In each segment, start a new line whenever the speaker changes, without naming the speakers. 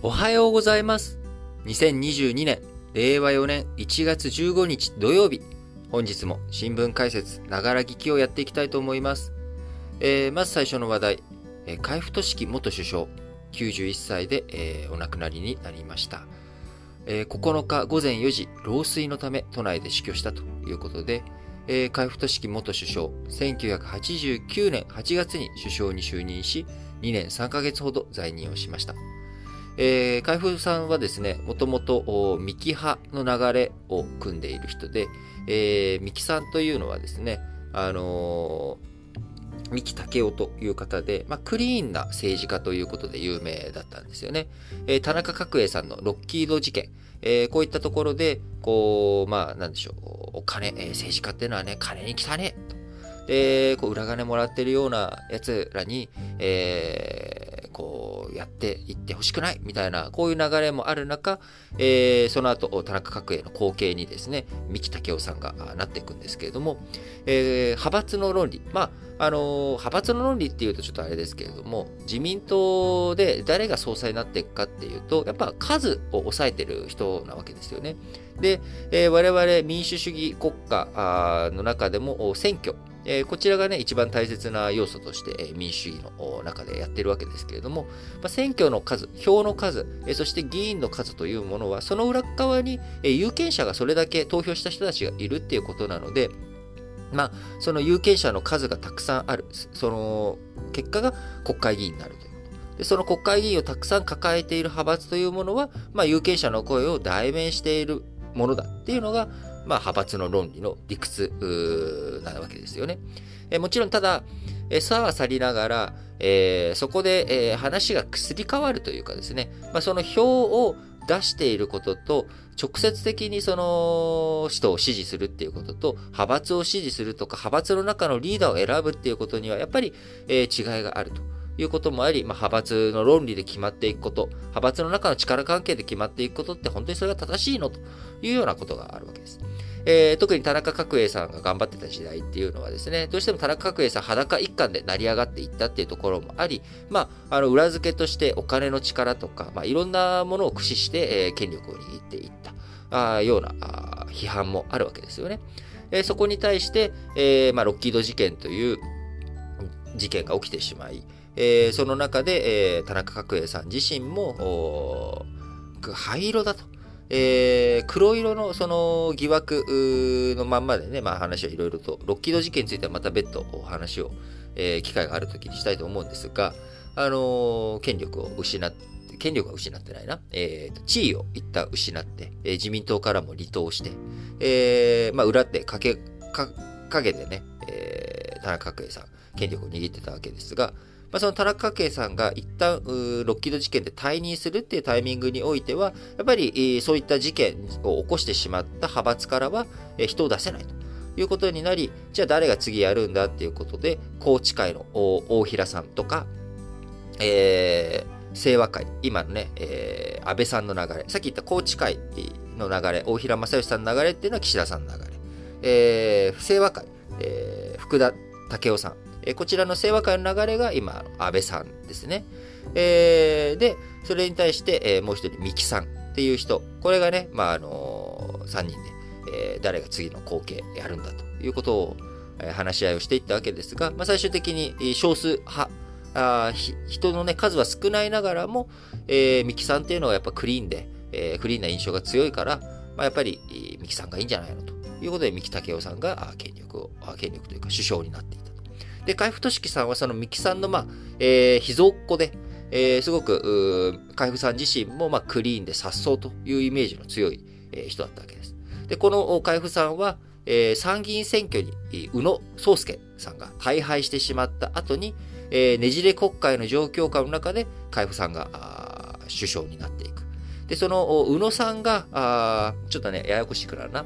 おはようございます。2022年、令和4年1月15日土曜日。本日も新聞解説、ながら聞きをやっていきたいと思います。えーまず最初の話題、えー海部俊樹元首相、91歳で、えーお亡くなりになりました。えー9日午前4時、老衰のため都内で死去したということで、えー海部俊樹元首相、1989年8月に首相に就任し、2年3ヶ月ほど在任をしました。えー、海部さんはですね、もともと三木派の流れを組んでいる人で、えー、三木さんというのはですね、あのー三木武夫という方で、まあ、クリーンな政治家ということで有名だったんですよね。えー田中角栄さんのロッキード事件、えーこういったところで、こう、まあ、なんでしょう、お金、えー政治家っていうのはね、金に汚ねと。で、こう、裏金もらってるような奴らに、えーこう、やっていってほしくないみたいな、こういう流れもある中、えーその後、田中角栄の後継にですね、三木武夫さんがなっていくんですけれども、えー派閥の論理。まあ、あのー派閥の論理っていうとちょっとあれですけれども、自民党で誰が総裁になっていくかっていうと、やっぱ数を抑えてる人なわけですよね。で、えー我々民主主義国家の中でも選挙、えこちらがね、一番大切な要素として、え民主主義の中でやってるわけですけれども、ま、選挙の数、票の数、えそして議員の数というものは、その裏側に、え有権者がそれだけ投票した人たちがいるっていうことなので、まあ、その有権者の数がたくさんある、その結果が国会議員になるという。でその国会議員をたくさん抱えている派閥というものは、まあ、有権者の声を代弁しているものだっていうのが、まあ、派閥の論理の理屈なわけですよね。えもちろん、ただ、えさは去りながら、えーそこで、えー話がすり替わるというかですね、まあ、その票を出していることと、直接的にその人を支持するっていうことと、派閥を支持するとか、派閥の中のリーダーを選ぶっていうことには、やっぱり、えー違いがあると。いうこともあり、まあ、派閥の論理で決まっていくこと、派閥の中の力関係で決まっていくことって本当にそれが正しいのというようなことがあるわけです。えー特に田中角栄さんが頑張ってた時代っていうのはですね、どうしても田中角栄さん裸一貫で成り上がっていったっていうところもあり、まあ、あの裏付けとしてお金の力とか、まあ、いろんなものを駆使して、えー権力を握っていったあようなあ批判もあるわけですよね。えーそこに対して、えーまあ、ロッキード事件という事件が起きてしまい、えーその中で、えー田中角栄さん自身も、灰色だと。えー黒色のその疑惑のまんまでね、まあ話はいろいろと、ロッキード事件についてはまた別途お話を、えー機会があるときにしたいと思うんですが、あのー権力を失って、権力は失ってないな、えー地位を一旦失って、えー自民党からも離党して、えーまあ裏で影、か影でね、えー田中角栄さん、権力を握ってたわけですが、まあ、その田中角栄さんが一旦ロッキード事件で退任するっていうタイミングにおいては、やっぱりそういった事件を起こしてしまった派閥からは人を出せないということになり、じゃあ誰が次やるんだっていうことで、宏池会の大平さんとか、えー、清和会、今のね、えー安倍さんの流れ、さっき言った宏池会の流れ、大平正義さんの流れっていうのは岸田さんの流れ、えー、清和会、えー福田武雄さん、えこちらの清和会の流れが今、安倍さんですね。えーで、それに対して、えーもう一人、三木さんっていう人、これがね、まあ、あのー、3人で、えー誰が次の後継やるんだということを、え話し合いをしていったわけですが、まあ、最終的に少数派、あ人の、ね、数は少ないながらも、えー、三木さんっていうのはやっぱクリーンで、えークリーンな印象が強いから、まあ、やっぱり三木さんがいいんじゃないのということで、三木武夫さんが権力を、権力というか首相になっていた。で、海部俊樹さんはその三木さんの、まあ、えー秘蔵っ子で、えーすごく、海部さん自身も、まあ、クリーンで颯爽というイメージの強い、えー人だったわけです。で、この海部さんは、えー参議院選挙に、宇野宗介さんが大敗してしまった後に、えーねじれ国会の状況下の中で、海部さんが首相になっていく。で、その、宇野さんが、あちょっとね、ややこしくなるな。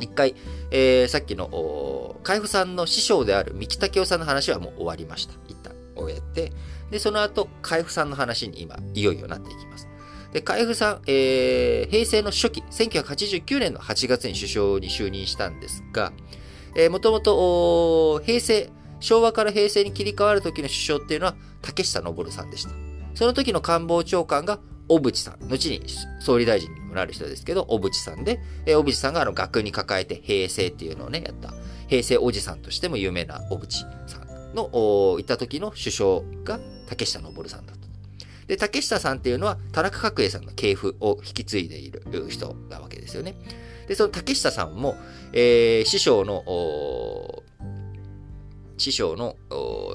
一回、えーさっきの、海部さんの師匠である三木武夫さんの話はもう終わりました。一旦終えて、で、その後、海部さんの話に今、いよいよなっていきます。で、海部さん、えー平成の初期、1989年の8月に首相に就任したんですが、えー、もともと、平成、昭和から平成に切り替わる時の首相っていうのは、竹下登さんでした。その時の官房長官が小渕さん、後に総理大臣にもなる人ですけど、小渕さんで、え小渕さんがあの額に抱えて平成っていうのをね、やった、平成おじさんとしても有名な小渕さんの、行った時の首相が竹下登さんだと。で、竹下さんっていうのは田中角栄さんの系譜を引き継いでいる人なわけですよね。で、その竹下さんも、えー、師匠の、師匠の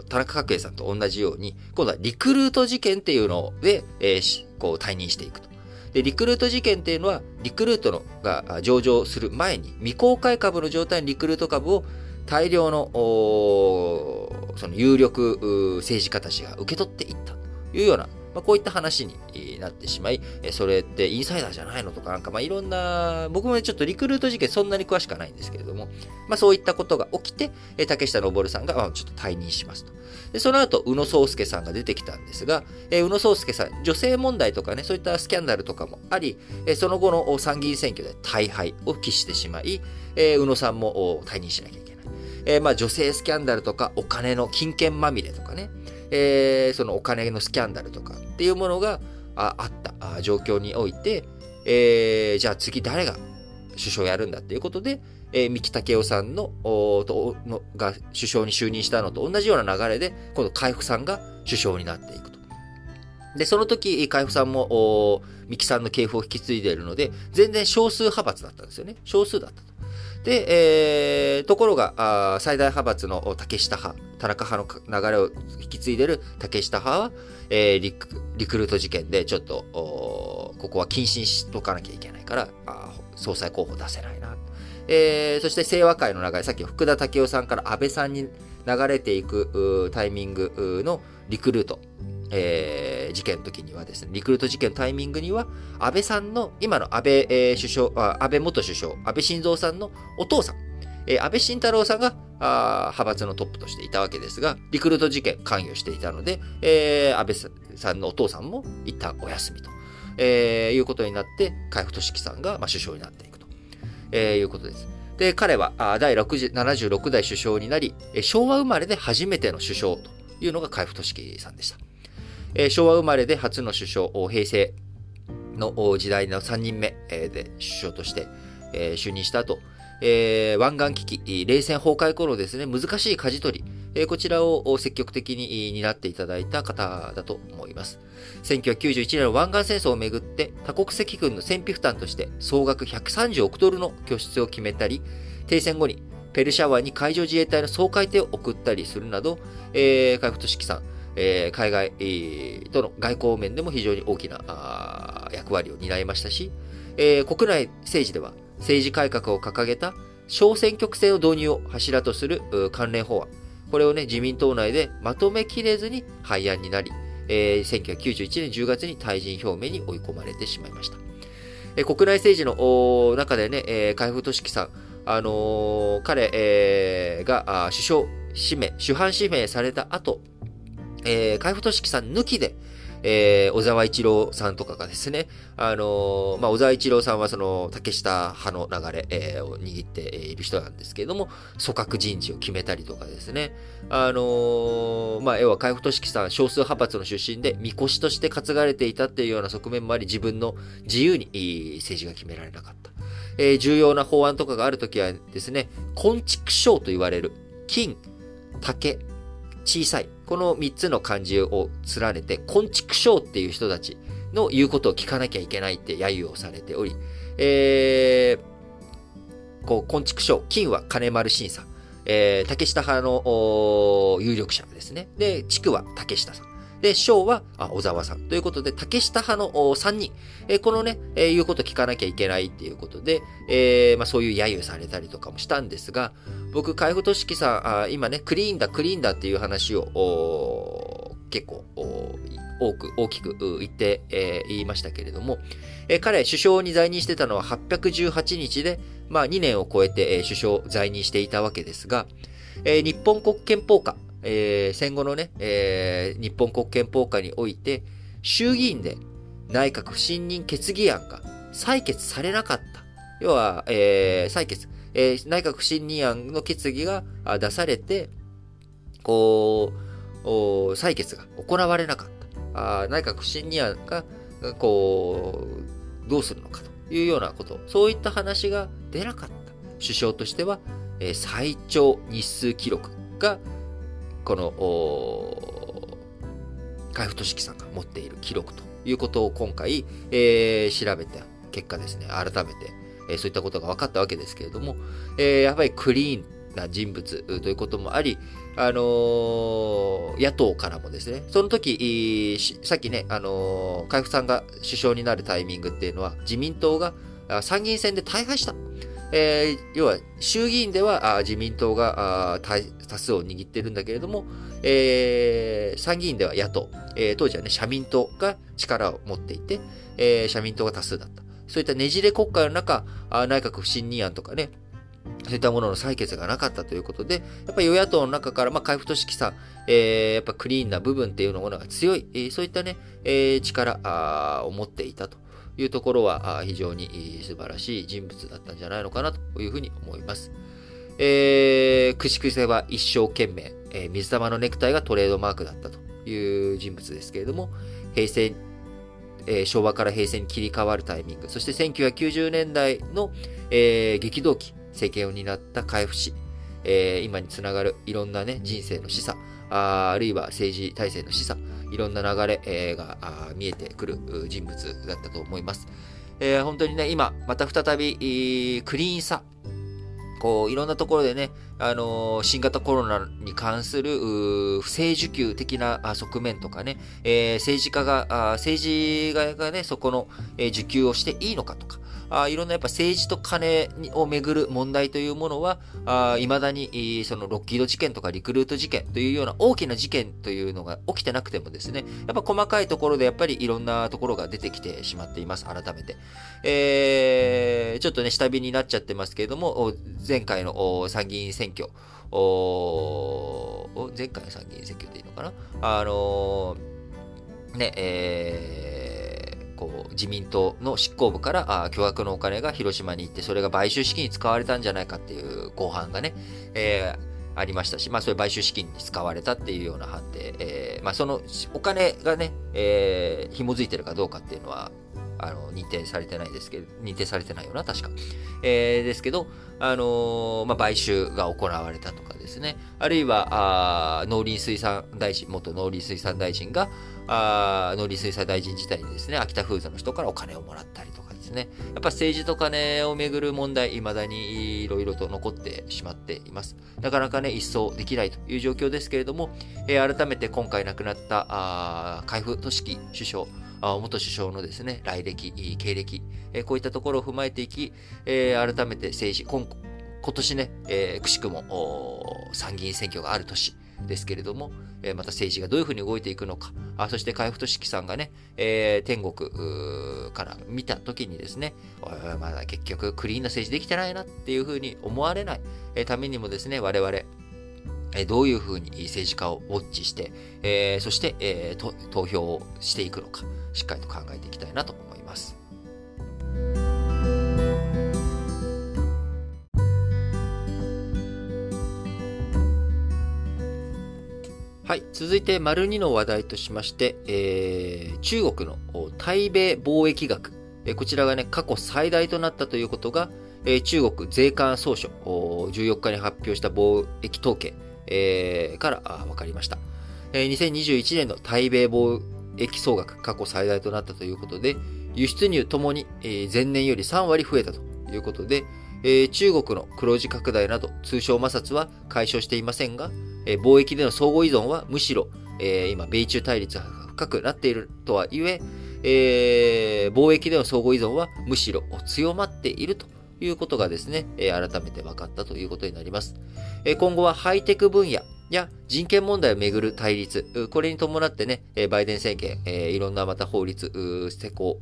田中角栄さんと同じように、今度はリクルート事件っていうので、えー、こう退任していくと。で、リクルート事件っていうのは、リクルートのが上場する前に、未公開株の状態のリクルート株を大量の、その有力政治家たちが受け取っていったというようなまあ、こういった話になってしまい、それってインサイダーじゃないのとか、なんかまあいろんな、僕もね、ちょっとリクルート事件そんなに詳しくはないんですけれども、まあそういったことが起きて、竹下登さんが、あ、ちょっと退任しますと。で、その後、宇野宗介さんが出てきたんですが、え、宇野宗介さん、女性問題とかね、そういったスキャンダルとかもあり、え、その後の参議院選挙で大敗を喫してしまい、え、宇野さんも退任しなきゃいけない。え、まあ女性スキャンダルとか、お金の金券まみれとかね、えー、そのお金のスキャンダルとかっていうものがあった状況において、えー、じゃあ次誰が首相やるんだっていうことで、えー、三木武夫さんのとのが首相に就任したのと同じような流れで、今度海部さんが首相になっていくと。で、その時、海部さんも、三木さんの系譜を引き継いでいるので、全然少数派閥だったんですよね。少数だったと。で、えー、ところが、最大派閥の竹下派、田中派の流れを引き継いでる竹下派は、えー、リクリクルート事件でちょっと、ここは謹慎しとかなきゃいけないから、あ総裁候補出せないな。えー、そして清和会の流れ、さっき福田武雄さんから安倍さんに流れていくタイミングのリクルート。えー、事件の時にはですね、リクルート事件のタイミングには、安倍さんの、今の安倍、えー、首相、安倍元首相、安倍晋三さんのお父さん、えー、安倍晋太郎さんがあ派閥のトップとしていたわけですが、リクルート事件関与していたので、えー、安倍さんのお父さんも一旦お休みと、えー、いうことになって、海部俊樹さんが、まあ、首相になっていくと、えー、いうことです。で、彼は第76代首相になり、昭和生まれで初めての首相というのが海部俊樹さんでした。えー、昭和生まれで初の首相、平成の時代の3人目で首相として、えー、就任した後、えー、湾岸危機、冷戦崩壊頃ですね、難しい舵取り、えー、こちらを積極的に担っていただいた方だと思います。1991年の湾岸戦争をめぐって多国籍軍の戦費負担として総額130億ドルの拠出を決めたり、停戦後にペルシャ湾に海上自衛隊の総会艇を送ったりするなど、えー、海部俊樹さん、えー、海外、との外交面でも非常に大きな役割を担いましたし、えー、国内政治では政治改革を掲げた小選挙区制の導入を柱とする関連法案。これをね、自民党内でまとめきれずに廃案になり、えー、1991年10月に退陣表明に追い込まれてしまいました。えー、国内政治の中でね、えー、海部俊樹さん、あのー、彼、えー、が首相指名、主犯指名された後、えー、海部俊樹さん抜きで、えー、小沢一郎さんとかがですね、あのー、まあ、小沢一郎さんはその、竹下派の流れ、えー、を握っている人なんですけれども、組閣人事を決めたりとかですね、あのー、まあ、要は海部俊樹さん、少数派閥の出身で、みこしとして担がれていたっていうような側面もあり、自分の自由に政治が決められなかった。えー、重要な法案とかがあるときはですね、昆虫賞と言われる、金、竹、小さい。この3つの漢字を連ねて、昆畜賞っていう人たちの言うことを聞かなきゃいけないって揶揄をされており、えー、こう、昆畜賞、金は金丸審査、えー、竹下派の有力者ですね。で、地区は竹下さん。で、章は小沢さん。ということで、竹下派の3人。えー、このね、えー、言うこと聞かなきゃいけないっていうことで、えー、まあそういう揶揄されたりとかもしたんですが、僕、海部俊樹さんあ、今ね、クリーンだ、クリーンだっていう話を、結構、多く、大きく言って、えー、言いましたけれども、えー、彼、首相に在任してたのは818日で、まあ2年を超えて、えー、首相在任していたわけですが、えー、日本国憲法下、えー、戦後のね、えー、日本国憲法下において、衆議院で内閣不信任決議案が採決されなかった。要は、えー、採決、えー、内閣不信任案の決議が出されて、こう、採決が行われなかった。あ内閣不信任案がこう、どうするのかというようなこと、そういった話が出なかった。首相としては、えー、最長日数記録が、この、海部俊樹さんが持っている記録ということを今回、えー、調べた結果ですね、改めて、えー、そういったことが分かったわけですけれども、えー、やっぱりクリーンな人物ということもあり、あの、野党からもですね、その時、さっきね、あの、海部さんが首相になるタイミングっていうのは、自民党が参議院選で大敗した。えー、要は衆議院では自民党が多数を握ってるんだけれども、えー、参議院では野党、えー、当時はね、社民党が力を持っていて、え、社民党が多数だった。そういったねじれ国会の中、内閣不信任案とかね、そういったものの採決がなかったということで、やっぱり与野党の中から、まあ、海部俊樹さん、えー、やっぱクリーンな部分っていうのが強い、えー、そういったね、えー、力あを持っていたというところは非常に素晴らしい人物だったんじゃないのかなというふうに思います。えー、くしくせは一生懸命、えー、水玉のネクタイがトレードマークだったという人物ですけれども、平成、えー、昭和から平成に切り替わるタイミング、そして1990年代の、えー、激動期、政権を担った海部氏、えー、今につながるいろんなね、人生の示唆、ああるいは政治体制の示唆、いろんな流れ、が見えてくる人物だったと思います。えー、本当にね、今、また再び、クリーンさ、こう、いろんなところでね、あの、新型コロナに関する、不正受給的な側面とかね、えー、政治家が、政治家がね、そこの、受給をしていいのかとか、あいろんなやっぱ政治と金をめぐる問題というものは、あ未だに、そのロッキード事件とかリクルート事件というような大きな事件というのが起きてなくてもですね、やっぱ細かいところでやっぱりいろんなところが出てきてしまっています、改めて。えー、ちょっとね、下火になっちゃってますけれども、前回の参議院選挙、前回の参議院選挙でいいのかな？あのー、ね、えーこう自民党の執行部からあ巨額のお金が広島に行って、それが買収資金に使われたんじゃないかっていう公判がね、えー、ありましたし、まあ、それ買収資金に使われたっていうような判定、えー、まあ、そのお金がね、えー、紐づいてるかどうかっていうのは、あの、認定されてないですけど、認定されてないよな、確か。えー、ですけど、あのー、まあ、買収が行われたとかですね。あるいは、あ農林水産大臣、元農林水産大臣が、あ農林水産大臣自体にですね、秋田フーズの人からお金をもらったりとかですね。やっぱ政治と金をめぐる問題、未だにいろいろと残ってしまっています。なかなかね、一掃できないという状況ですけれども、えー、改めて今回亡くなったあ海部俊樹首相、元首相のですね、来歴、経歴、えこういったところを踏まえていき、え改めて政治、今今年ね、えー、くしくも参議院選挙がある年ですけれども、え、また政治がどういうふうに動いていくのか、あそして海部俊樹さんがね、えー、天国から見たときにですね、まだ結局クリーンな政治できてないなっていうふうに思われない、えためにもですね、我々、えどういうふうに政治家をウォッチして、えそして、え投票をしていくのか、しっかりと考えていきたいなと思います。はい。続いて、丸2の話題としまして、えー、中国の対米貿易額、えこちらがね、過去最大となったということが、えー、中国税関総署、14日に発表した貿易統計、えー、から分かりました。えー、2021年の対米貿易総額過去最大となったということで、輸出入ともに、前年より3割増えたということで、中国の黒字拡大など通商摩擦は解消していませんが、貿易での相互依存はむしろ、今、米中対立が深くなっているとはいえ、貿易での相互依存はむしろ強まっているということがですね、改めて分かったということになります。今後はハイテク分野や人権問題をめぐる対立、これに伴ってね、バイデン政権、いろんなまた法律、施行、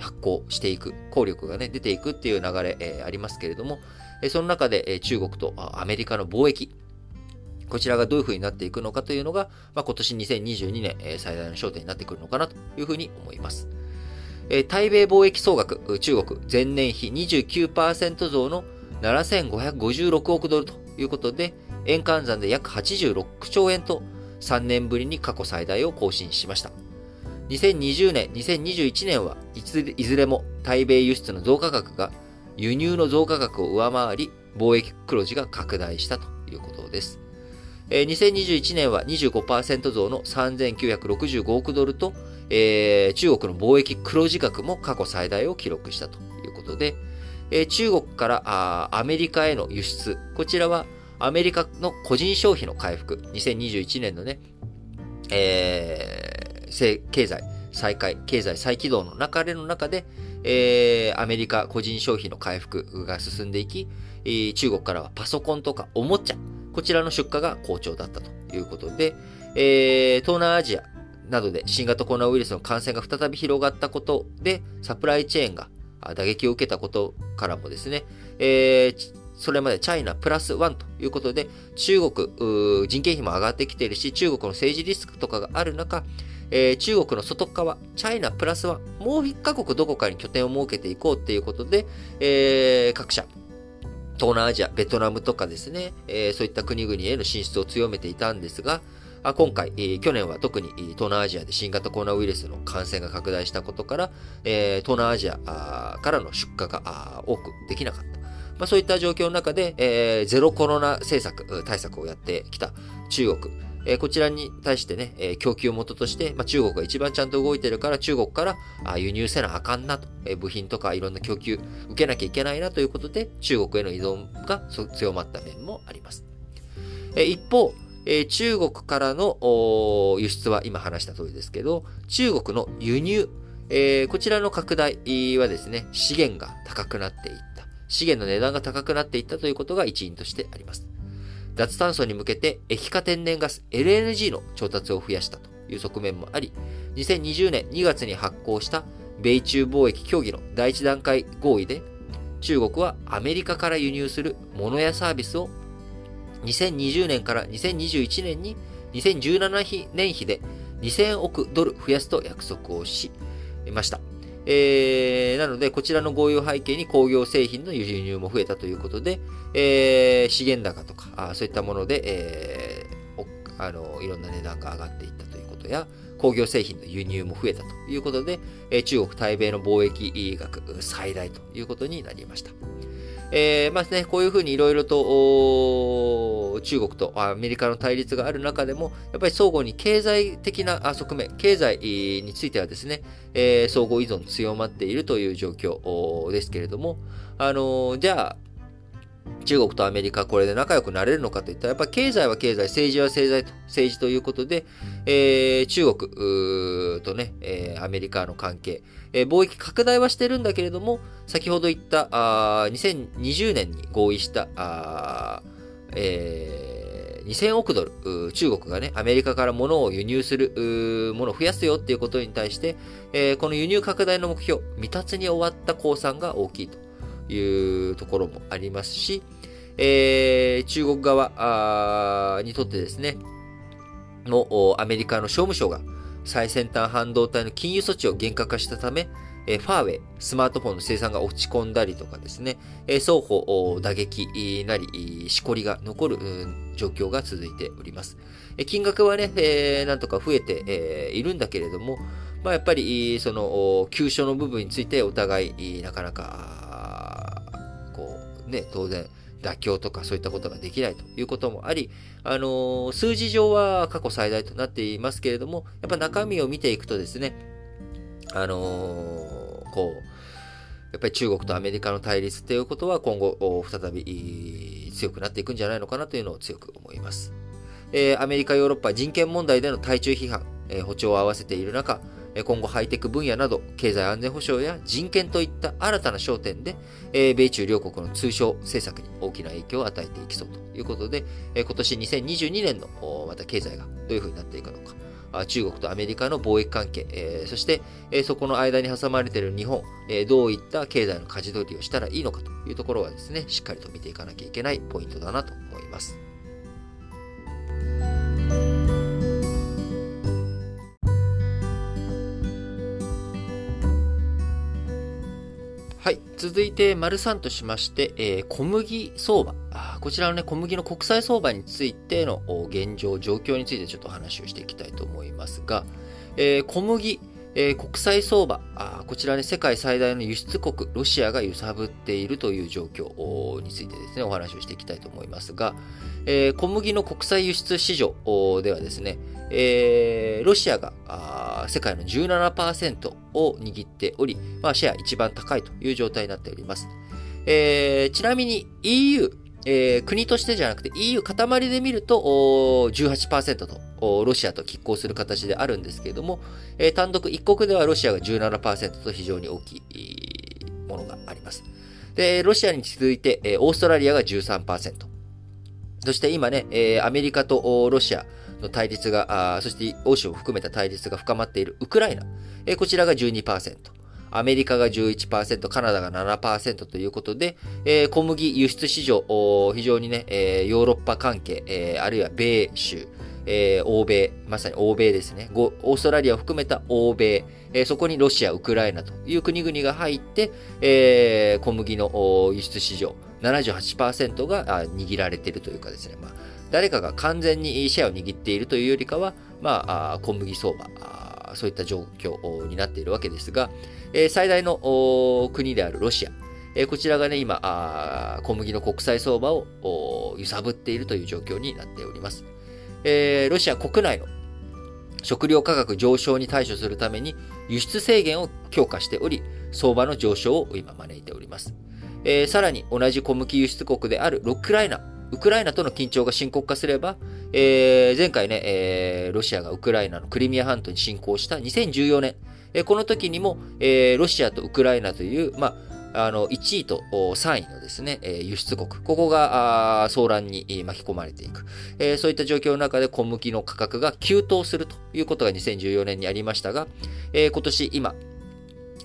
発行していく、効力がね、出ていくっていう流れ、ありますけれども、その中で、中国とアメリカの貿易、こちらがどういう風になっていくのかというのが、まあ、今年2022年、最大の焦点になってくるのかなというふうに思います。えー、対米貿易総額、中国、前年比29%増の7556億ドルということで、円換算で約86兆円と3年ぶりに過去最大を更新しました。2020年、2021年はいずれも対米輸出の増加額が輸入の増加額を上回り、貿易黒字が拡大したということです。2021年は25%増の3965億ドルと、えー、中国の貿易黒字額も過去最大を記録したということで、えー、中国からあアメリカへの輸出、こちらはアメリカの個人消費の回復、2021年のね、えー、経済再開、経済再起動の流れの中で、えー、アメリカ個人消費の回復が進んでいき、えー、中国からはパソコンとかおもちゃ、こちらの出荷が好調だったということで、えー、東南アジアなどで新型コロナウイルスの感染が再び広がったことで、サプライチェーンが打撃を受けたことからもですね、えー、それまでチャイナプラスワンということで、中国、人件費も上がってきているし、中国の政治リスクとかがある中、えー、中国の外側、チャイナプラスワン、もう一カ国どこかに拠点を設けていこうっていうことで、えー、各社、東南アジア、ベトナムとかですね、えー、そういった国々への進出を強めていたんですが、あ今回、えー、去年は特に東南アジアで新型コロナウイルスの感染が拡大したことから、えー、東南アジアからの出荷が多くできなかった。まあ、そういった状況の中で、えー、ゼロコロナ政策、対策をやってきた中国。えー、こちらに対してね、えー、供給元として、まあ、中国が一番ちゃんと動いてるから中国からあ輸入せなあかんなと、えー、部品とかいろんな供給受けなきゃいけないなということで中国への依存が強まった面もあります。えー、一方、えー、中国からの輸出は今話した通りですけど、中国の輸入、えー、こちらの拡大はですね、資源が高くなっていっ。資源の値段が高くなっていったということが一因としてあります。脱炭素に向けて液化天然ガス LNG の調達を増やしたという側面もあり、2020年2月に発行した米中貿易協議の第一段階合意で、中国はアメリカから輸入する物やサービスを2020年から2021年に2017年比で2000億ドル増やすと約束をしました。えー、なので、こちらの合意を背景に工業製品の輸入も増えたということで、えー、資源高とか、あそういったもので、えー、あの、いろんな値段が上がっていったということや、工業製品の輸入も増えたということで、え中国対米の貿易額最大ということになりました。えー、まあね、こういうふうにいろいろと中国とアメリカの対立がある中でも、やっぱり相互に経済的な側面、経済についてはですね、えー、相互依存強まっているという状況ですけれども、あのー、じゃあ、中国とアメリカこれで仲良くなれるのかといったら、やっぱ経済は経済、政治は政治と政治ということで、えー、中国とね、えー、アメリカの関係、え、貿易拡大はしてるんだけれども、先ほど言ったあ2020年に合意したあ、えー、2000億ドル、中国がね、アメリカから物を輸入する、ものを増やすよっていうことに対して、えー、この輸入拡大の目標、未達に終わった公算が大きいというところもありますし、えー、中国側にとってですね、のアメリカの商務省が最先端半導体の禁輸措置を厳格化したため、えファーウェイ、スマートフォンの生産が落ち込んだりとかですね、え双方打撃なり、しこりが残る状況が続いております。え金額はね、えー、なんとか増えて、えいるんだけれども、まあ、やっぱり、その、急所の部分についてお互い、なかなか、こう、ね、当然、妥協とかそういったことができないということもあり、あのー、数字上は過去最大となっていますけれども、やっぱ中身を見ていくとですね、あのー、こう、やっぱり中国とアメリカの対立ということは今後再び強くなっていくんじゃないのかなというのを強く思います。えー、アメリカ、ヨーロッパ人権問題での対中批判、えー、歩調を合わせている中、今後ハイテク分野など、経済安全保障や人権といった新たな焦点で、米中両国の通商政策に大きな影響を与えていきそうということで、今年2022年のまた経済がどういうふうになっていくのか、中国とアメリカの貿易関係、そして、そこの間に挟まれている日本、どういった経済の舵取りをしたらいいのかというところはですね、しっかりと見ていかなきゃいけないポイントだなと思います。はい。続いて、丸3としまして、えー、小麦相場。こちらのね、小麦の国際相場についての現状、状況についてちょっと話をしていきたいと思いますが、えー、小麦、えー、国際相場あ、こちらね、世界最大の輸出国、ロシアが揺さぶっているという状況についてですね、お話をしていきたいと思いますが、えー、小麦の国際輸出市場ではですね、えー、ロシアが世界の17%を握っており、まあ、シェア一番高いという状態になっております。えー、ちなみに EU、えー、国としてじゃなくて EU 塊で見ると18%とロシアと拮抗する形であるんですけれども、えー、単独一国ではロシアが17%と非常に大きいものがあります。で、ロシアに続いて、えー、オーストラリアが13%。そして今ね、え、アメリカとロシアの対立が、そして欧州を含めた対立が深まっているウクライナ、え、こちらが12%。アメリカが11%、カナダが7%ということで、えー、小麦輸出市場、非常にね、えー、ヨーロッパ関係、えー、あるいは米州、えー、欧米、まさに欧米ですね。オーストラリアを含めた欧米、えー、そこにロシア、ウクライナという国々が入って、えー、小麦の輸出市場78%が握られているというかですね、まあ、誰かが完全にシェアを握っているというよりかは、まあ、小麦相場、そういった状況になっているわけですが、え最大の国であるロシア、えこちらがね、今小麦の国際相場を揺さぶっているという状況になっております。えロシア国内の食料価格上昇に対処するために輸出制限を強化しており、相場の上昇を今招いております。えー、さらに同じ小麦輸出国であるウクライナ、ウクライナとの緊張が深刻化すれば、えー、前回ね、えー、ロシアがウクライナのクリミア半島に侵攻した2014年、えこの時にも、えロシアとウクライナという、まあ、あの、1位と3位のですね、輸出国。ここが、騒乱に巻き込まれていく。そういった状況の中で小麦の価格が急騰するということが2014年にありましたが、今年今、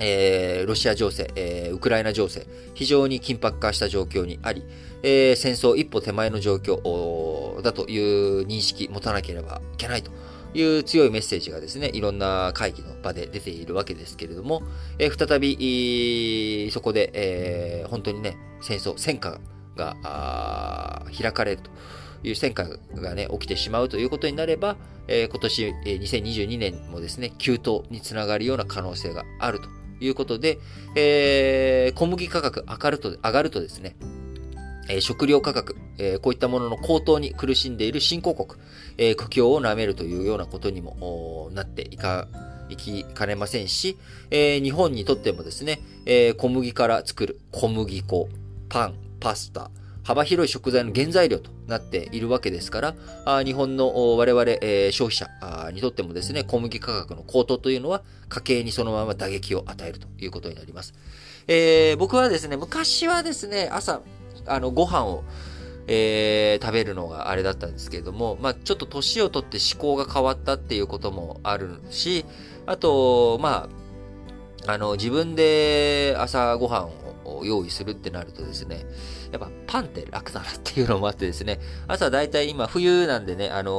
えー、ロシア情勢、えー、ウクライナ情勢、非常に緊迫化した状況にあり、えー、戦争一歩手前の状況だという認識持たなければいけないという強いメッセージがですね、いろんな会議の場で出ているわけですけれども、えー、再び、そこで、えー、本当にね、戦争、戦火が開かれるという戦火がね、起きてしまうということになれば、えー、今年、えー、2022年もですね、急騰につながるような可能性があるということで、えー、小麦価格上がると上がるとですね、食料価格、こういったものの高騰に苦しんでいる新興国、苦境を舐めるというようなことにもなっていか、いきかねませんし、日本にとってもですね、小麦から作る小麦粉、パン、パスタ、幅広い食材の原材料となっているわけですから、日本の我々、消費者にとってもですね、小麦価格の高騰というのは家計にそのまま打撃を与えるということになります。え、僕はですね、昔はですね、朝、あの、ご飯を、えー、食べるのがあれだったんですけれども、まあ、ちょっと年を取って思考が変わったっていうこともあるし、あと、まあ、あの、自分で朝ご飯を用意するってなるとですね、やっぱパンって楽だなっていうのもあってですね、朝だいたい今冬なんでね、あのー、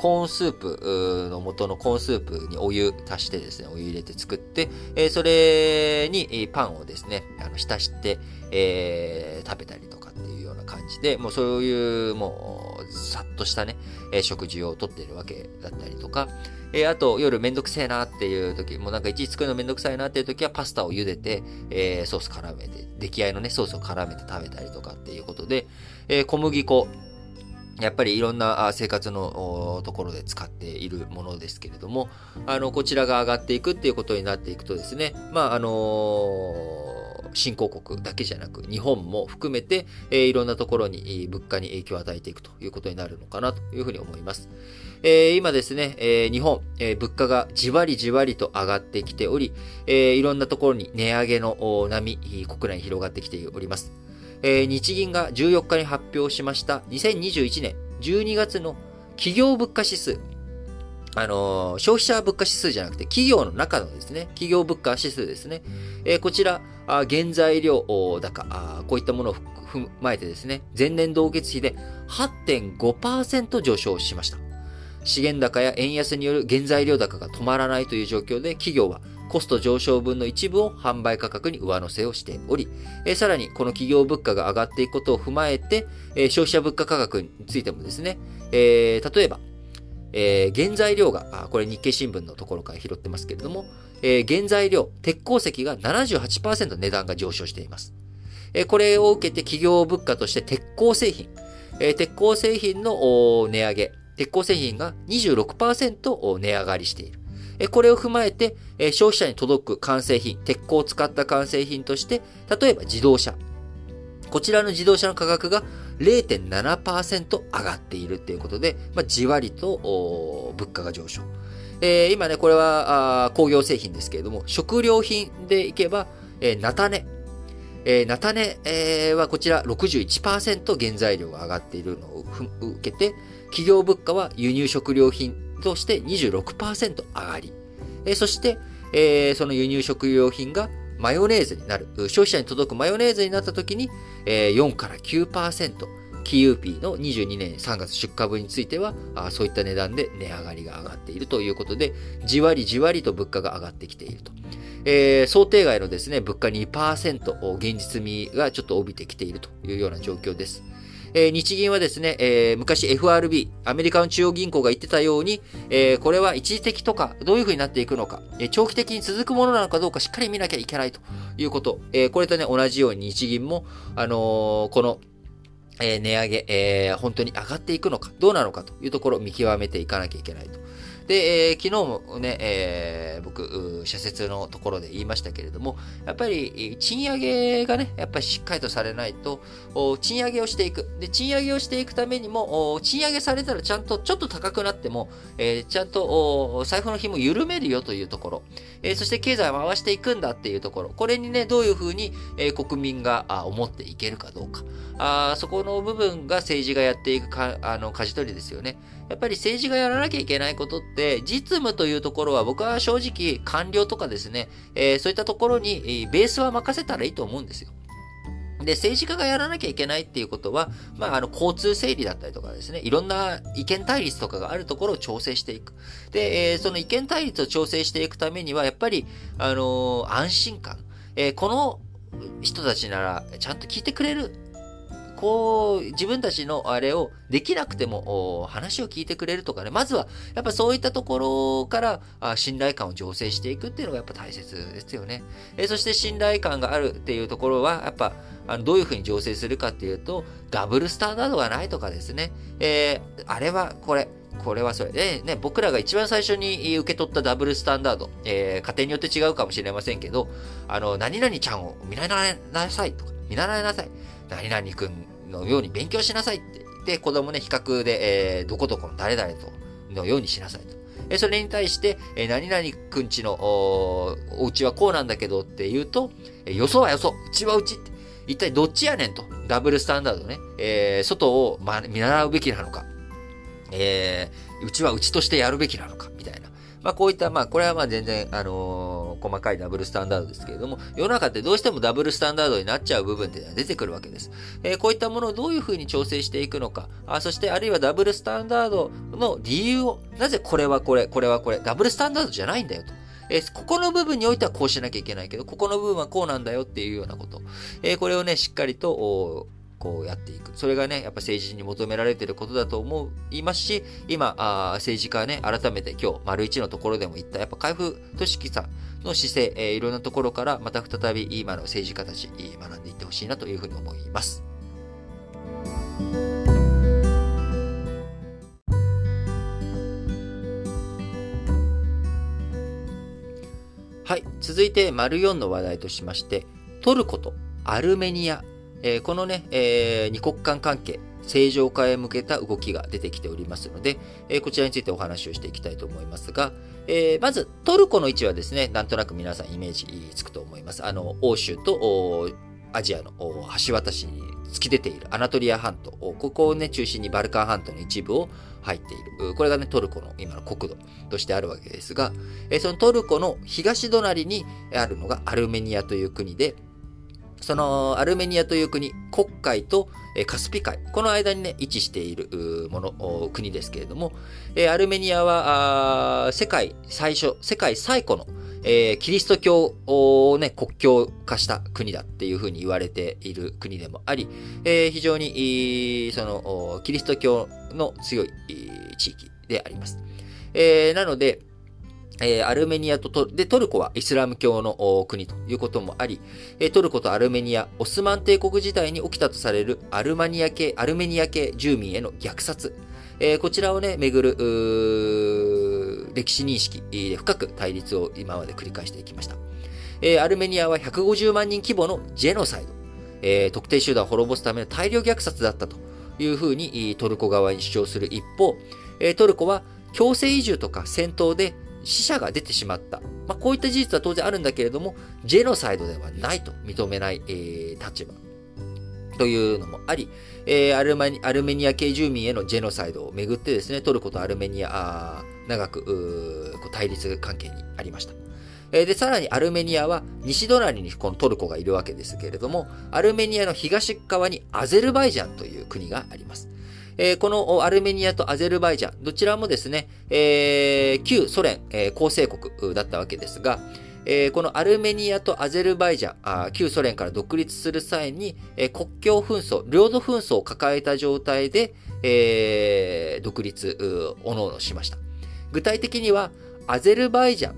コーンスープの元のコーンスープにお湯足してですね、お湯入れて作って、えー、それにパンをですね、あの浸して、えー、食べたりとかっていうような感じで、もうそういうもうさっとしたねえ、食事をとっているわけだったりとか、えー、あと、夜めんどくせえなっていう時、もうなんかいちいち作るのめんどくさいなっていう時は、パスタを茹でて、えー、ソース絡めて、出来合いのね、ソースを絡めて食べたりとかっていうことで、え、小麦粉、やっぱりいろんな生活のところで使っているものですけれども、あの、こちらが上がっていくっていうことになっていくとですね、まあ、あの新興国だけじゃなく、日本も含めて、えー、いろんなところに物価に影響を与えていくということになるのかなというふうに思います。えー、今ですね、えー、日本、えー、物価がじわりじわりと上がってきており、えいろんなところに値上げの波、国内に広がってきております。え日銀が14日に発表しました2021年12月の企業物価指数。あの消費者物価指数じゃなくて企業の中のですね、企業物価指数ですね。えこちら、原材料高、こういったものを踏まえてですね、前年同月比で8.5%上昇しました。資源高や円安による原材料高が止まらないという状況で、企業はコスト上昇分の一部を販売価格に上乗せをしており、えさらにこの企業物価が上がっていくことを踏まえて、え消費者物価価格についてもですね、え、例えば、えー、原材料が、これ日経新聞のところから拾ってますけれども、えー、原材料、鉄鉱石が78%値段が上昇しています。えー、これを受けて企業物価として鉄鋼製品、えー、鉄鋼製品の値上げ、鉄鋼製品が26%値上がりしている。これを踏まえて、消費者に届く完成品、鉄鋼を使った完成品として、例えば自動車。こちらの自動車の価格が0.7%上がっているということで、まあ、じわりと物価が上昇。えー、今ね、これは工業製品ですけれども、食料品でいけば、えー、菜種。えー、菜種、えー、はこちら61%原材料が上がっているのを受けて、企業物価は輸入食料品として26%上がり、えー、そして、えー、その輸入食料品がマヨネーズになる、消費者に届くマヨネーズになった時に、えー、4から9%、キユーピーの22年3月出荷分については、あそういった値段で値上がりが上がっているということで、じわりじわりと物価が上がってきていると。えー、想定外のですね、物価2%、現実味がちょっと帯びてきているというような状況です。えー、日銀はですね、えー、昔 FRB、アメリカの中央銀行が言ってたように、えー、これは一時的とか、どういうふうになっていくのか、え長期的に続くものなのかどうかしっかり見なきゃいけないということ。えこれとね、同じように日銀も、あのこの、え値上げ、え本当に上がっていくのか、どうなのかというところを見極めていかなきゃいけないと。で、えー、昨日もね、えー、僕、社説のところで言いましたけれども、やっぱり賃上げがね、やっぱりしっかりとされないと、賃上げをしていく。で、賃上げをしていくためにも、賃上げされたらちゃんと、ちょっと高くなっても、えー、ちゃんと財布の紐緩めるよというところ、えー、そして経済を回していくんだっていうところ、これにね、どういうふうに、えー、国民が思っていけるかどうか。あそこの部分が政治がやっていくか、あの、舵取りですよね。やっぱり政治がやらなきゃいけないことって、実務というところは僕は正直官僚とかですね、えー、そういったところにベースは任せたらいいと思うんですよ。で、政治家がやらなきゃいけないっていうことは、まあ、あの、交通整理だったりとかですね、いろんな意見対立とかがあるところを調整していく。で、えー、その意見対立を調整していくためには、やっぱり、あのー、安心感。えー、この人たちなら、ちゃんと聞いてくれる。こう、自分たちのあれをできなくても話を聞いてくれるとかね、まずはやっぱそういったところからあ信頼感を醸成していくっていうのがやっぱ大切ですよね。えそして信頼感があるっていうところは、やっぱあのどういうふうに醸成するかっていうと、ダブルスタンダードがないとかですね、えー、あれはこれ、これはそれで、ね、僕らが一番最初に受け取ったダブルスタンダード、えー、家庭によって違うかもしれませんけど、あの、何々ちゃんを見習いなさいとか、見習いなさい。何々くんのように勉強しなさいって言って、子供ね、比較で、えー、どこどこの誰々と、のようにしなさいと。えそれに対して、え何々くんちのお、お家はこうなんだけどって言うと、えよそはよそ、うちはうちって。一体どっちやねんと。ダブルスタンダードね。えー、外を、ま、見習うべきなのか。えー、うちはうちとしてやるべきなのか。みたいな。まあ、こういった、まあ、これはまあ全然、あのー、細かいダブルスタンダードですけれども、世の中ってどうしてもダブルスタンダードになっちゃう部分っていうのは出てくるわけです。えー、こういったものをどういうふうに調整していくのか、あそしてあるいはダブルスタンダードの理由を、なぜこれはこれ、これはこれ、ダブルスタンダードじゃないんだよと。えー、ここの部分においてはこうしなきゃいけないけど、ここの部分はこうなんだよっていうようなこと。えー、これをね、しっかりと、こうやっていく。それがね、やっぱ政治に求められていることだと思いますし、今、あ政治家ね、改めて今日、丸一のところでも言った、やっぱ海部俊樹さんの姿勢、えー、いろんなところから、また再び今の政治家たち、学んでいってほしいなというふうに思います。はい。続いて、丸4の話題としまして、トルコとアルメニアえー、このね、えー、二国間関係、正常化へ向けた動きが出てきておりますので、えー、こちらについてお話をしていきたいと思いますが、えー、まずトルコの位置はですね、なんとなく皆さんイメージつくと思います。あの、欧州とアジアの橋渡しに突き出ているアナトリア半島、ここをね、中心にバルカン半島の一部を入っている。これがね、トルコの今の国土としてあるわけですが、そのトルコの東隣にあるのがアルメニアという国で、そのアルメニアという国、黒海とカスピ海、この間にね、位置しているもの、国ですけれども、アルメニアは世界最初、世界最古のえ、キリスト教をね、国境化した国だっていうふうに言われている国でもあり、え、非常に、その、キリスト教の強い地域であります。え、なので、えー、アルメニアとトでトルコはイスラム教の国ということもあり、えー、トルコとアルメニア、オスマン帝国時代に起きたとされるアルマニア系、アルメニア系住民への虐殺、えー、こちらをね、めぐる、歴史認識で深く対立を今まで繰り返していきました。えー、アルメニアは150万人規模のジェノサイド、えー、特定集団を滅ぼすための大量虐殺だったというふうにトルコ側に主張する一方、えー、トルコは強制移住とか戦闘で死者が出てしまった。まあ、こういった事実は当然あるんだけれども、ジェノサイドではないと認めない、えー、立場というのもあり、えー、アルマニアルメニア系住民へのジェノサイドをめぐってですね、トルコとアルメニア、長く対立関係にありました。えで、さらにアルメニアは西隣にこのトルコがいるわけですけれども、アルメニアの東側にアゼルバイジャンという国があります。えー、このアルメニアとアゼルバイジャン、どちらもですね、えー、旧ソ連、え、構成国だったわけですが、えー、このアルメニアとアゼルバイジャン、旧ソ連から独立する際に、えー、国境紛争、領土紛争を抱えた状態で、えー、独立、おのおのしました。具体的には、アゼルバイジャン、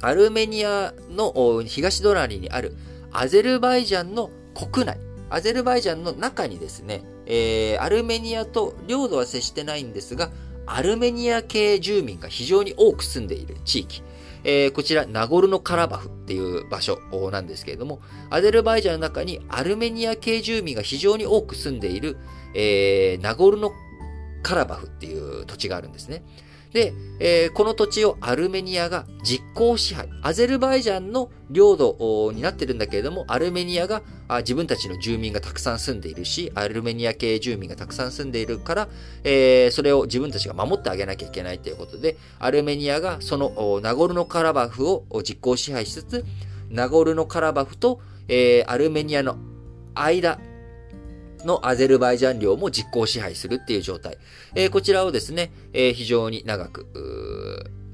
アルメニアの東隣にあるアゼルバイジャンの国内、アゼルバイジャンの中にですね、えー、アルメニアと領土は接してないんですが、アルメニア系住民が非常に多く住んでいる地域。えー、こちら、ナゴルノカラバフっていう場所なんですけれども、アゼルバイジャンの中にアルメニア系住民が非常に多く住んでいる、えー、ナゴルノカラバフっていう土地があるんですね。で、えー、この土地をアルメニアが実効支配。アゼルバイジャンの領土になってるんだけれども、アルメニアがあ自分たちの住民がたくさん住んでいるし、アルメニア系住民がたくさん住んでいるから、えー、それを自分たちが守ってあげなきゃいけないということで、アルメニアがそのナゴルノカラバフを実効支配しつつ、ナゴルノカラバフと、えー、アルメニアの間のアゼルバイジャン領も実効支配するっていう状態。えー、こちらをですね、えー、非常に長く、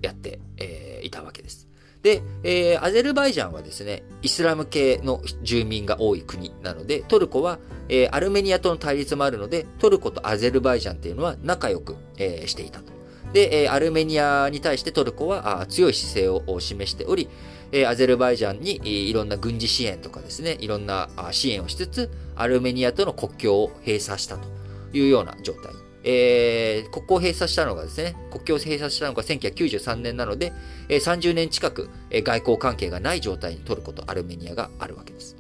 やって、えー、いたわけです。で、えー、アゼルバイジャンはですね、イスラム系の住民が多い国なので、トルコは、えー、アルメニアとの対立もあるので、トルコとアゼルバイジャンっていうのは仲良く、えー、していたと。で、えー、アルメニアに対してトルコはあ強い姿勢を示しており、えー、アゼルバイジャンにいろんな軍事支援とかですね、いろんな支援をしつつ、アルメニアとの国境を閉鎖したというような状態。えー、国交を閉鎖したのがですね、国境を閉鎖したのが1993年なので、えー、30年近く、えー、外交関係がない状態にトルコとアルメニアがあるわけです。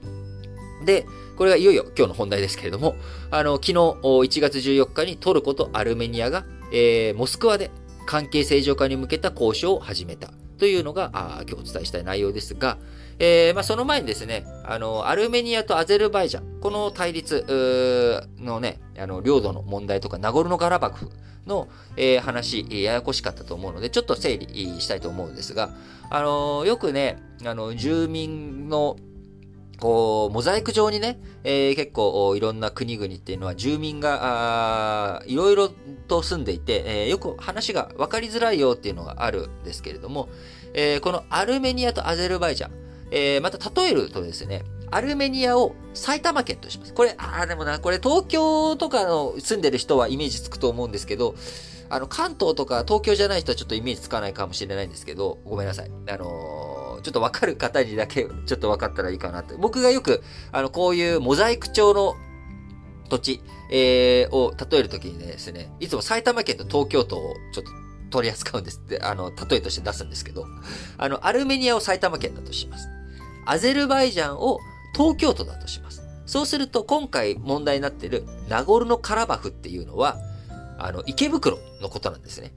で、これがいよいよ今日の本題ですけれども、あの、昨日1月14日にトルコとアルメニアが、えー、モスクワで関係正常化に向けた交渉を始めたというのが、あ今日お伝えしたい内容ですが、えー、まあ、その前にですね、あの、アルメニアとアゼルバイジャン、この対立のね、あの、領土の問題とか、ナゴルノガラバクの、えー、話、ややこしかったと思うので、ちょっと整理したいと思うんですが、あの、よくね、あの、住民のこう、モザイク上にね、えー、結構いろんな国々っていうのは住民が、いろいろと住んでいて、えー、よく話が分かりづらいよっていうのがあるんですけれども、えー、このアルメニアとアゼルバイジャン、えー、また例えるとですね、アルメニアを埼玉県とします。これ、ああ、でもな、これ東京とかの住んでる人はイメージつくと思うんですけど、あの、関東とか東京じゃない人はちょっとイメージつかないかもしれないんですけど、ごめんなさい。あのー、ちょっとわかる方にだけ、ちょっとわかったらいいかなって。僕がよく、あの、こういうモザイク調の土地、えー、を例えるときにですね、いつも埼玉県と東京都をちょっと取り扱うんですって、あの、例えとして出すんですけど、あの、アルメニアを埼玉県だとします。アゼルバイジャンを東京都だとします。そうすると今回問題になっているナゴルノカラバフっていうのは、あの、池袋のことなんですね。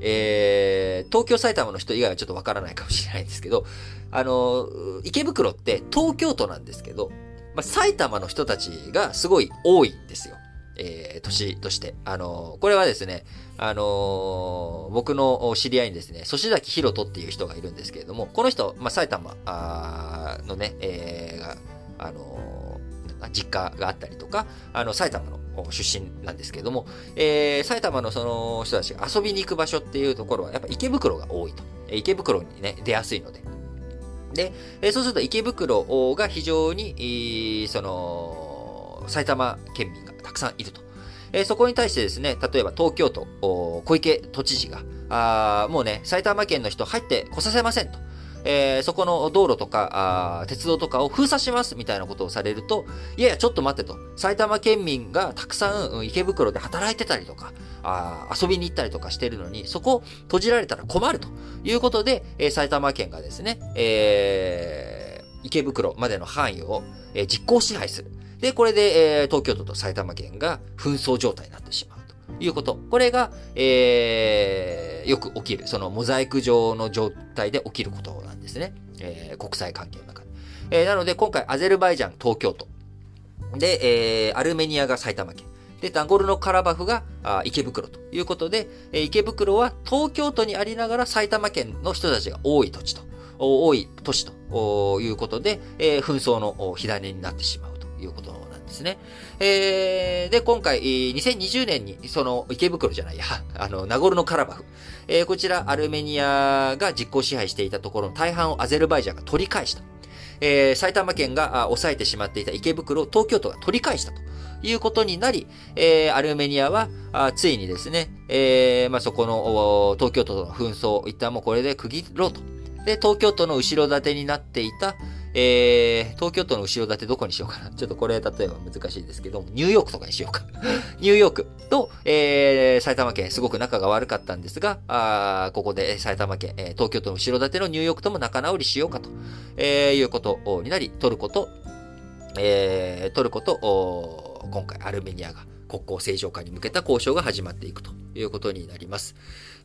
えー、東京埼玉の人以外はちょっとわからないかもしれないんですけど、あの、池袋って東京都なんですけど、まあ、埼玉の人たちがすごい多いんですよ。えー、年として。あの、これはですね、あのー、僕の知り合いにですね、粗崎博人っていう人がいるんですけれども、この人、まあ、埼玉のね、えー、あのー、実家があったりとか、あの、埼玉の出身なんですけれども、えー、埼玉のその人たちが遊びに行く場所っていうところは、やっぱ池袋が多いと。池袋にね、出やすいので。で、えそうすると池袋が非常に、その、埼玉県民がたくさんいると。えー、そこに対してですね、例えば東京都、小池都知事が、あもうね、埼玉県の人入ってこさせませんと。えー、そこの道路とかあ、鉄道とかを封鎖しますみたいなことをされると、いやいや、ちょっと待ってと。埼玉県民がたくさん、池袋で働いてたりとか、あ遊びに行ったりとかしてるのに、そこを閉じられたら困るということで、えー、埼玉県がですね、えー、池袋までの範囲を、えー、実行支配する。で、これで、えー、東京都と埼玉県が紛争状態になってしまういうこと。これが、えー、よく起きる。そのモザイク状の状態で起きることなんですね。えー、国際関係の中で。えー、なので、今回、アゼルバイジャン、東京都。で、えー、アルメニアが埼玉県。で、ナゴルノカラバフがあ池袋ということで、えー、池袋は東京都にありながら埼玉県の人たちが多い土地と、多い都市ということで、えー、紛争の火種になってしまうと。いうことなんですね。えー、で、今回、2020年に、その、池袋じゃないや、あの、ナゴルノカラバフ。えー、こちら、アルメニアが実効支配していたところの大半をアゼルバイジャンが取り返した。えー、埼玉県が抑えてしまっていた池袋を東京都が取り返したということになり、えー、アルメニアは、ついにですね、えー、まあ、そこの東京都との紛争、一旦もうこれで区切ろうと。で、東京都の後ろ盾になっていた、えー、東京都の後ろ盾どこにしようかな。ちょっとこれ例えば難しいですけど、ニューヨークとかにしようか。ニューヨークと、えー、埼玉県、すごく仲が悪かったんですが、あここで埼玉県、え、東京都の後ろ盾のニューヨークとも仲直りしようかと、えー、いうことになり、トルコと、えー、トルコと、今回アルメニアが国交正常化に向けた交渉が始まっていくということになります。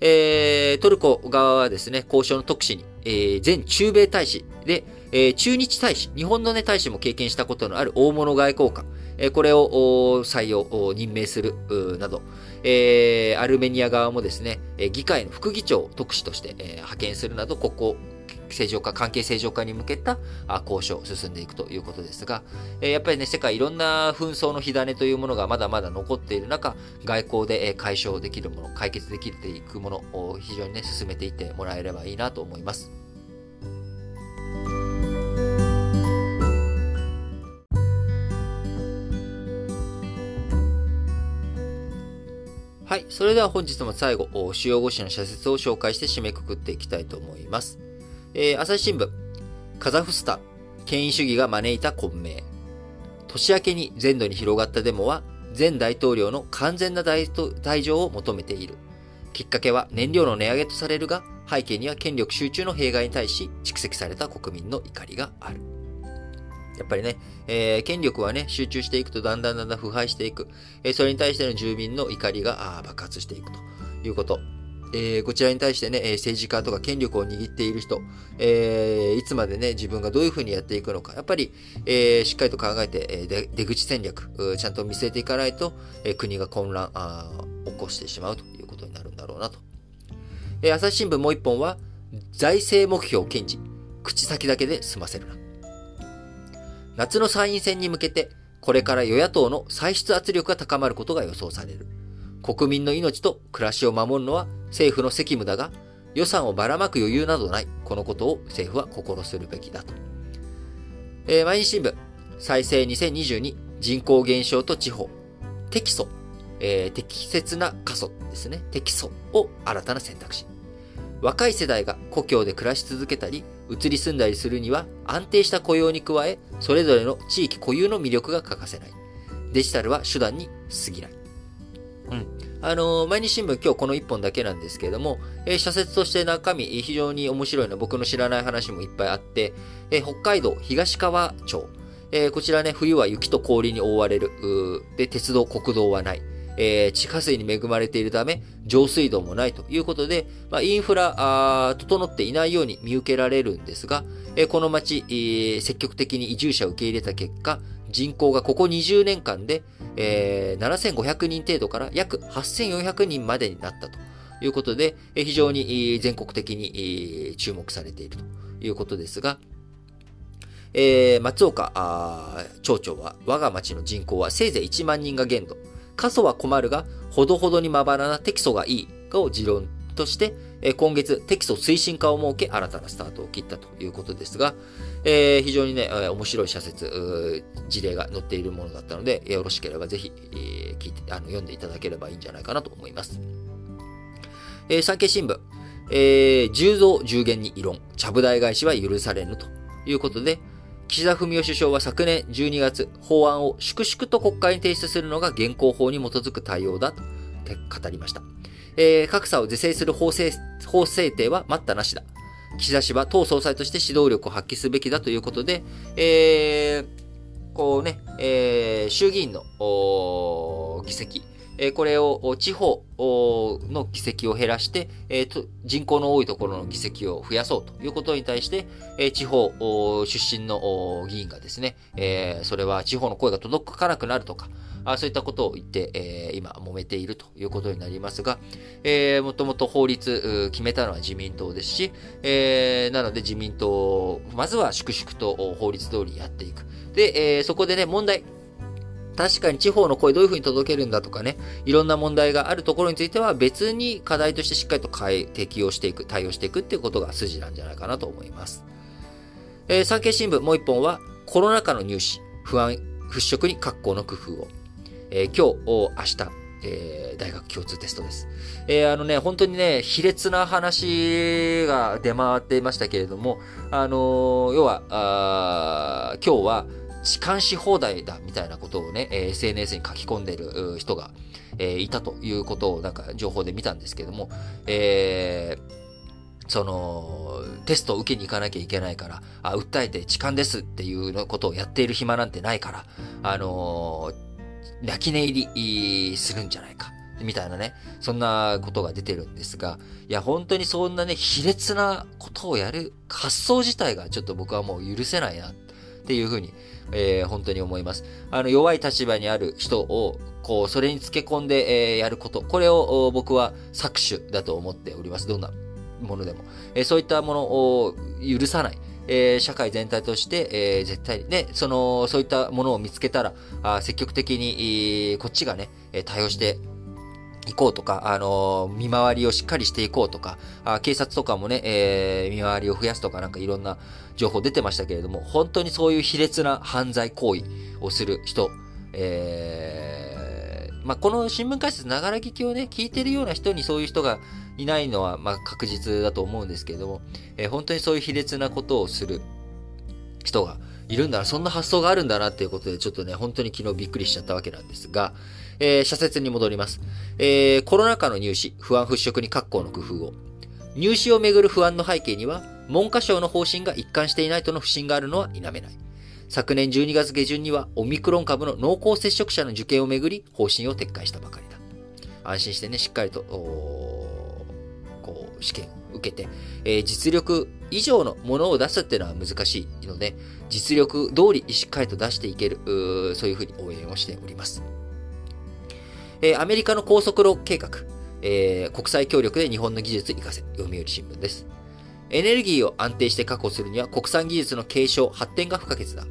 えー、トルコ側はですね、交渉の特使に、えー、前駐米大使で、えー、中日大使、日本のね、大使も経験したことのある大物外交官、えー、これを採用、任命するなど、えー、アルメニア側もですね、議会の副議長を特使として、えー、派遣するなど、国交正常化、関係正常化に向けた交渉を進んでいくということですが、やっぱりね、世界いろんな紛争の火種というものがまだまだ残っている中、外交で解消できるもの、解決できていくものを非常にね、進めていってもらえればいいなと思います。はい。それでは本日も最後、主要語詞の社説を紹介して締めくくっていきたいと思います。えー、朝日新聞、カザフスタン、権威主義が招いた混迷。年明けに全土に広がったデモは、前大統領の完全な退場を求めている。きっかけは燃料の値上げとされるが、背景には権力集中の弊害に対し蓄積された国民の怒りがある。やっぱりね、えー、権力はね、集中していくとだんだんだんだん腐敗していく。えー、それに対しての住民の怒りが爆発していくということ。えー、こちらに対してね、政治家とか権力を握っている人、えー、いつまでね、自分がどういうふうにやっていくのか、やっぱり、えー、しっかりと考えて、え、出口戦略、ちゃんと見据えていかないと、えー、国が混乱あ、起こしてしまうということになるんだろうなと。えー、朝日新聞もう一本は、財政目標を堅持、口先だけで済ませるな。夏の参院選に向けて、これから与野党の歳出圧力が高まることが予想される。国民の命と暮らしを守るのは政府の責務だが、予算をばらまく余裕などない。このことを政府は心するべきだと。えー、毎日新聞、再生2022、人口減少と地方、適素、えー、適切な過疎ですね。適素を新たな選択肢。若い世代が故郷で暮らし続けたり、移り住んだりするには安定した雇用に加え、それぞれの地域固有の魅力が欠かせない。デジタルは手段に過ぎない。うん。あのー、毎日新聞今日この1本だけなんですけれども、えー、社説として中身、非常に面白いの僕の知らない話もいっぱいあって、えー、北海道東川町、えー、こちらね、冬は雪と氷に覆われる。で、鉄道、国道はない。えー、地下水に恵まれているため、上水道もないということで、まあ、インフラあ、整っていないように見受けられるんですが、えー、この町、えー、積極的に移住者を受け入れた結果、人口がここ20年間で、えー、7500人程度から約8400人までになったということで、非常に全国的に注目されているということですが、えー、松岡町長は、我が町の人口はせいぜい1万人が限度。過疎は困るが、ほどほどにまばらな適素がいいかを持論として、今月、適素推進化を設け、新たなスタートを切ったということですが、えー、非常にね、面白い社説、事例が載っているものだったので、よろしければぜひ、えー、聞いて、あの、読んでいただければいいんじゃないかなと思います。えー、産経新聞、えー、10増10減に異論、ちゃぶ台返しは許されぬということで、岸田文雄首相は昨年12月、法案を粛々と国会に提出するのが現行法に基づく対応だと語りました。えー、格差を是正する法制法制定は待ったなしだ。岸田氏は党総裁として指導力を発揮すべきだということで、えー、こうね、えー、衆議院の議席、えこれを地方の議席を減らして、え人口の多いところの議席を増やそうということに対して、え地方出身の議員がですね、えそれは地方の声が届かなくなるとか、あそういったことを言って、えー、今揉めているということになりますが、えー、もともと法律決めたのは自民党ですし、えー、なので自民党、まずは粛々と法律通りやっていく。で、えー、そこでね、問題、確かに地方の声どういうふうに届けるんだとかね、いろんな問題があるところについては別に課題としてしっかりと変え適用していく、対応していくっていうことが筋なんじゃないかなと思います。えー、産経新聞もう一本は、コロナ禍の入試、不安払拭に格好の工夫を。えー、今日、明日、えー、大学共通テストです。えー、あのね、本当にね、卑劣な話が出回っていましたけれども、あのー、要は、あ今日は、痴漢し放題だみたいなことをね、え SNS に書き込んでる人が、えいたということをなんか情報で見たんですけども、えその、テストを受けに行かなきゃいけないから、あ、訴えて痴漢ですっていうことをやっている暇なんてないから、あの泣き寝入りするんじゃないか。みたいなね、そんなことが出てるんですが、いや、本当にそんなね、卑劣なことをやる発想自体がちょっと僕はもう許せないなっていうふうに、えー、本当に思います。あの、弱い立場にある人を、こう、それにつけ込んで、えー、やること、これを僕は搾取だと思っております。どんなものでも。えー、そういったものを許さない。えー、社会全体として、えー、絶対にね、その、そういったものを見つけたら、あ積極的に、こっちがね、対応していこうとか、あのー、見回りをしっかりしていこうとか、あ警察とかもね、えー、見回りを増やすとかなんかいろんな情報出てましたけれども、本当にそういう卑劣な犯罪行為をする人、えー、まあ、この新聞解説、ながら聞きをね、聞いてるような人にそういう人がいないのは、まあ、確実だと思うんですけれども、えー、本当にそういう卑劣なことをする人がいるんだな、そんな発想があるんだなっていうことで、ちょっとね、本当に昨日びっくりしちゃったわけなんですが、えー、社説に戻ります。えー、コロナ禍の入試、不安払拭に格好の工夫を。入試をめぐる不安の背景には、文科省の方針が一貫していないとの不信があるのは否めない。昨年12月下旬には、オミクロン株の濃厚接触者の受験をめぐり、方針を撤回したばかりだ。安心してね、しっかりと、こう、試験を受けて、えー、実力以上のものを出すっていうのは難しいので、実力通りしっかりと出していける、そういうふうに応援をしております。えー、アメリカの高速路計画、えー、国際協力で日本の技術活かせ、読売新聞です。エネルギーを安定して確保するには国産技術の継承、発展が不可欠だ。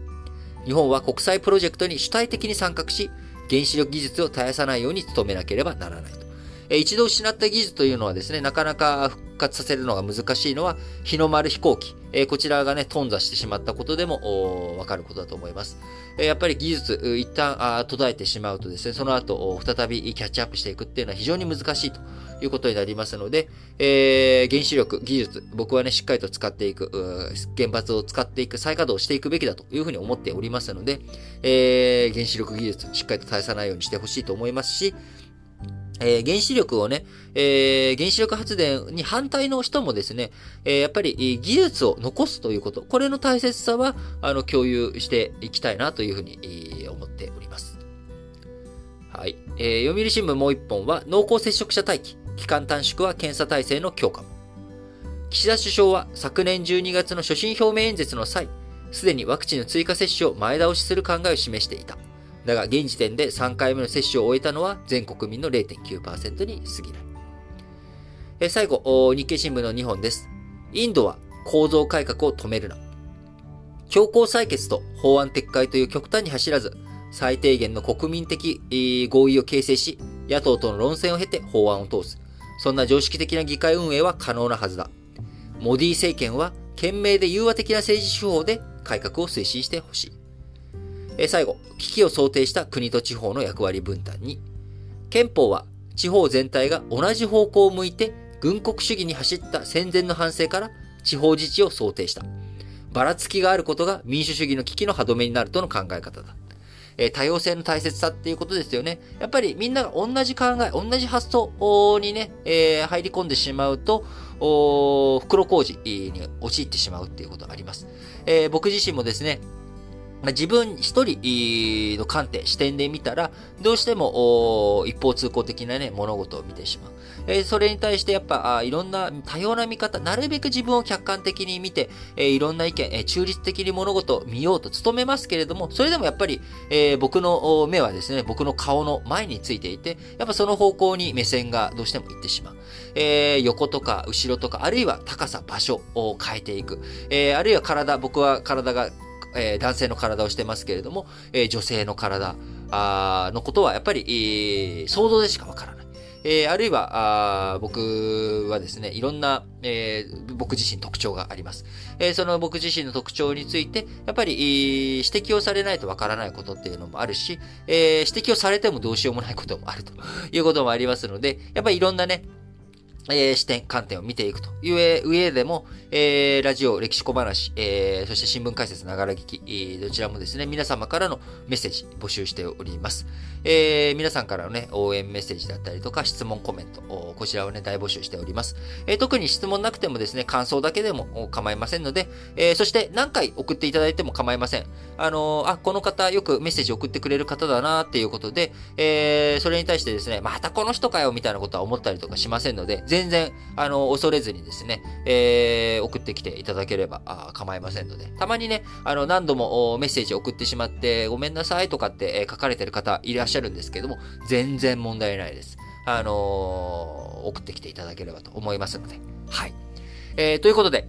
日本は国際プロジェクトに主体的に参画し、原子力技術を絶やさないように努めなければならないと。一度失った技術というのはですね、なかなか復活させるのが難しいのは、日の丸飛行機。えこちらがね、頓挫してしまったことでも、わかることだと思います。えやっぱり技術、一旦あ途絶えてしまうとですね、その後、再びキャッチアップしていくっていうのは非常に難しいということになりますので、えー、原子力、技術、僕はね、しっかりと使っていく、原発を使っていく、再稼働していくべきだというふうに思っておりますので、えー、原子力技術、しっかりと絶やさないようにしてほしいと思いますし、えー、原子力をね、えー、原子力発電に反対の人もですね、えー、やっぱり技術を残すということ、これの大切さは、あの、共有していきたいなというふうに、思っております。はい。えー、読売新聞もう一本は、濃厚接触者待機、期間短縮は検査体制の強化も。岸田首相は昨年12月の所信表明演説の際、すでにワクチンの追加接種を前倒しする考えを示していた。だが、現時点で3回目の接種を終えたのは全国民の0.9%に過ぎない。え最後、日経新聞の2本です。インドは構造改革を止めるな。強行採決と法案撤回という極端に走らず、最低限の国民的合意を形成し、野党との論戦を経て法案を通す。そんな常識的な議会運営は可能なはずだ。モディ政権は、懸命で融和的な政治手法で改革を推進してほしい。え最後、危機を想定した国と地方の役割分担に、憲法は地方全体が同じ方向を向いて軍国主義に走った戦前の反省から地方自治を想定した。ばらつきがあることが民主主義の危機の歯止めになるとの考え方だ。え、多様性の大切さっていうことですよね。やっぱりみんなが同じ考え、同じ発想にね、えー、入り込んでしまうと、袋小路に陥ってしまうっていうことがあります。えー、僕自身もですね、自分一人の観点、視点で見たら、どうしても一方通行的なね、物事を見てしまう。えー、それに対してやっぱあいろんな多様な見方、なるべく自分を客観的に見て、えー、いろんな意見、えー、中立的に物事を見ようと努めますけれども、それでもやっぱり、えー、僕の目はですね、僕の顔の前についていて、やっぱその方向に目線がどうしても行ってしまう。えー、横とか後ろとか、あるいは高さ、場所を変えていく。えー、あるいは体、僕は体がえー、男性の体をしてますけれども、えー、女性の体あのことはやっぱり、えー、想像でしかわからない。えー、あるいは、あ僕はですね、いろんな、えー、僕自身特徴があります。えー、その僕自身の特徴について、やっぱり、指摘をされないとわからないことっていうのもあるし、え、指摘をされてもどうしようもないこともあるということもありますので、やっぱりいろんなね、えー、視点、観点を見ていくという上でも、えー、ラジオ、歴史小話、えー、そして新聞解説、ながら聞き、どちらもですね、皆様からのメッセージ募集しております。えー、皆さんからのね、応援メッセージだったりとか、質問、コメント、こちらをね、大募集しております。えー、特に質問なくてもですね、感想だけでも構いませんので、えー、そして何回送っていただいても構いません。あの、あ、この方よくメッセージ送ってくれる方だなっていうことで、えー、それに対してですね、またこの人かよみたいなことは思ったりとかしませんので、全然、あの、恐れずにですね、えー、送ってきていただければあ構いませんので、たまにね、あの、何度もメッセージ送ってしまって、ごめんなさいとかって書かれてる方いらっしゃしゃるんですけども、全然問題ないです。あのー、送ってきていただければと思いますので、はい。えー、ということで、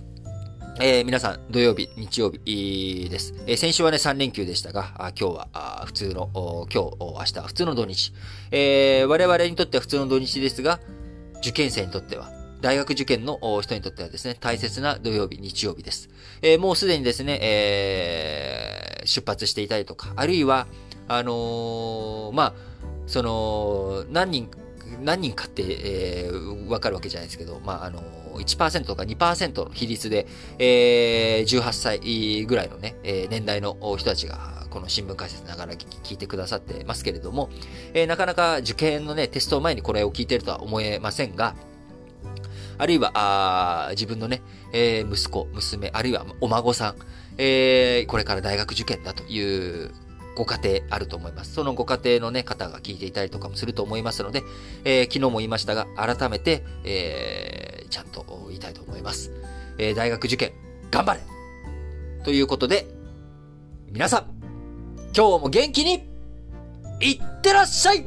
えー、皆さん、土曜日、日曜日です。えー、先週はね、3連休でしたが、あ今日はあ普通の、今日、明日は普通の土日。えー、我々にとっては普通の土日ですが、受験生にとっては、大学受験の人にとってはですね、大切な土曜日、日曜日です。えー、もうすでにですね、えー、出発していたりとか、あるいは、あのー、まあ、その、何人、何人かって、えー、わかるわけじゃないですけど、まあ、あのー、1%とか2%の比率で、えー、18歳ぐらいのね、えー、年代の人たちが、この新聞解説ながら聞いてくださってますけれども、えー、なかなか受験のね、テスト前にこれを聞いてるとは思えませんが、あるいは、あ自分のね、えー、息子、娘、あるいはお孫さん、えー、これから大学受験だというご家庭あると思います。そのご家庭のね、方が聞いていたりとかもすると思いますので、えー、昨日も言いましたが、改めて、えー、ちゃんと言いたいと思います。えー、大学受験、頑張れということで、皆さん、今日も元気に、いってらっしゃい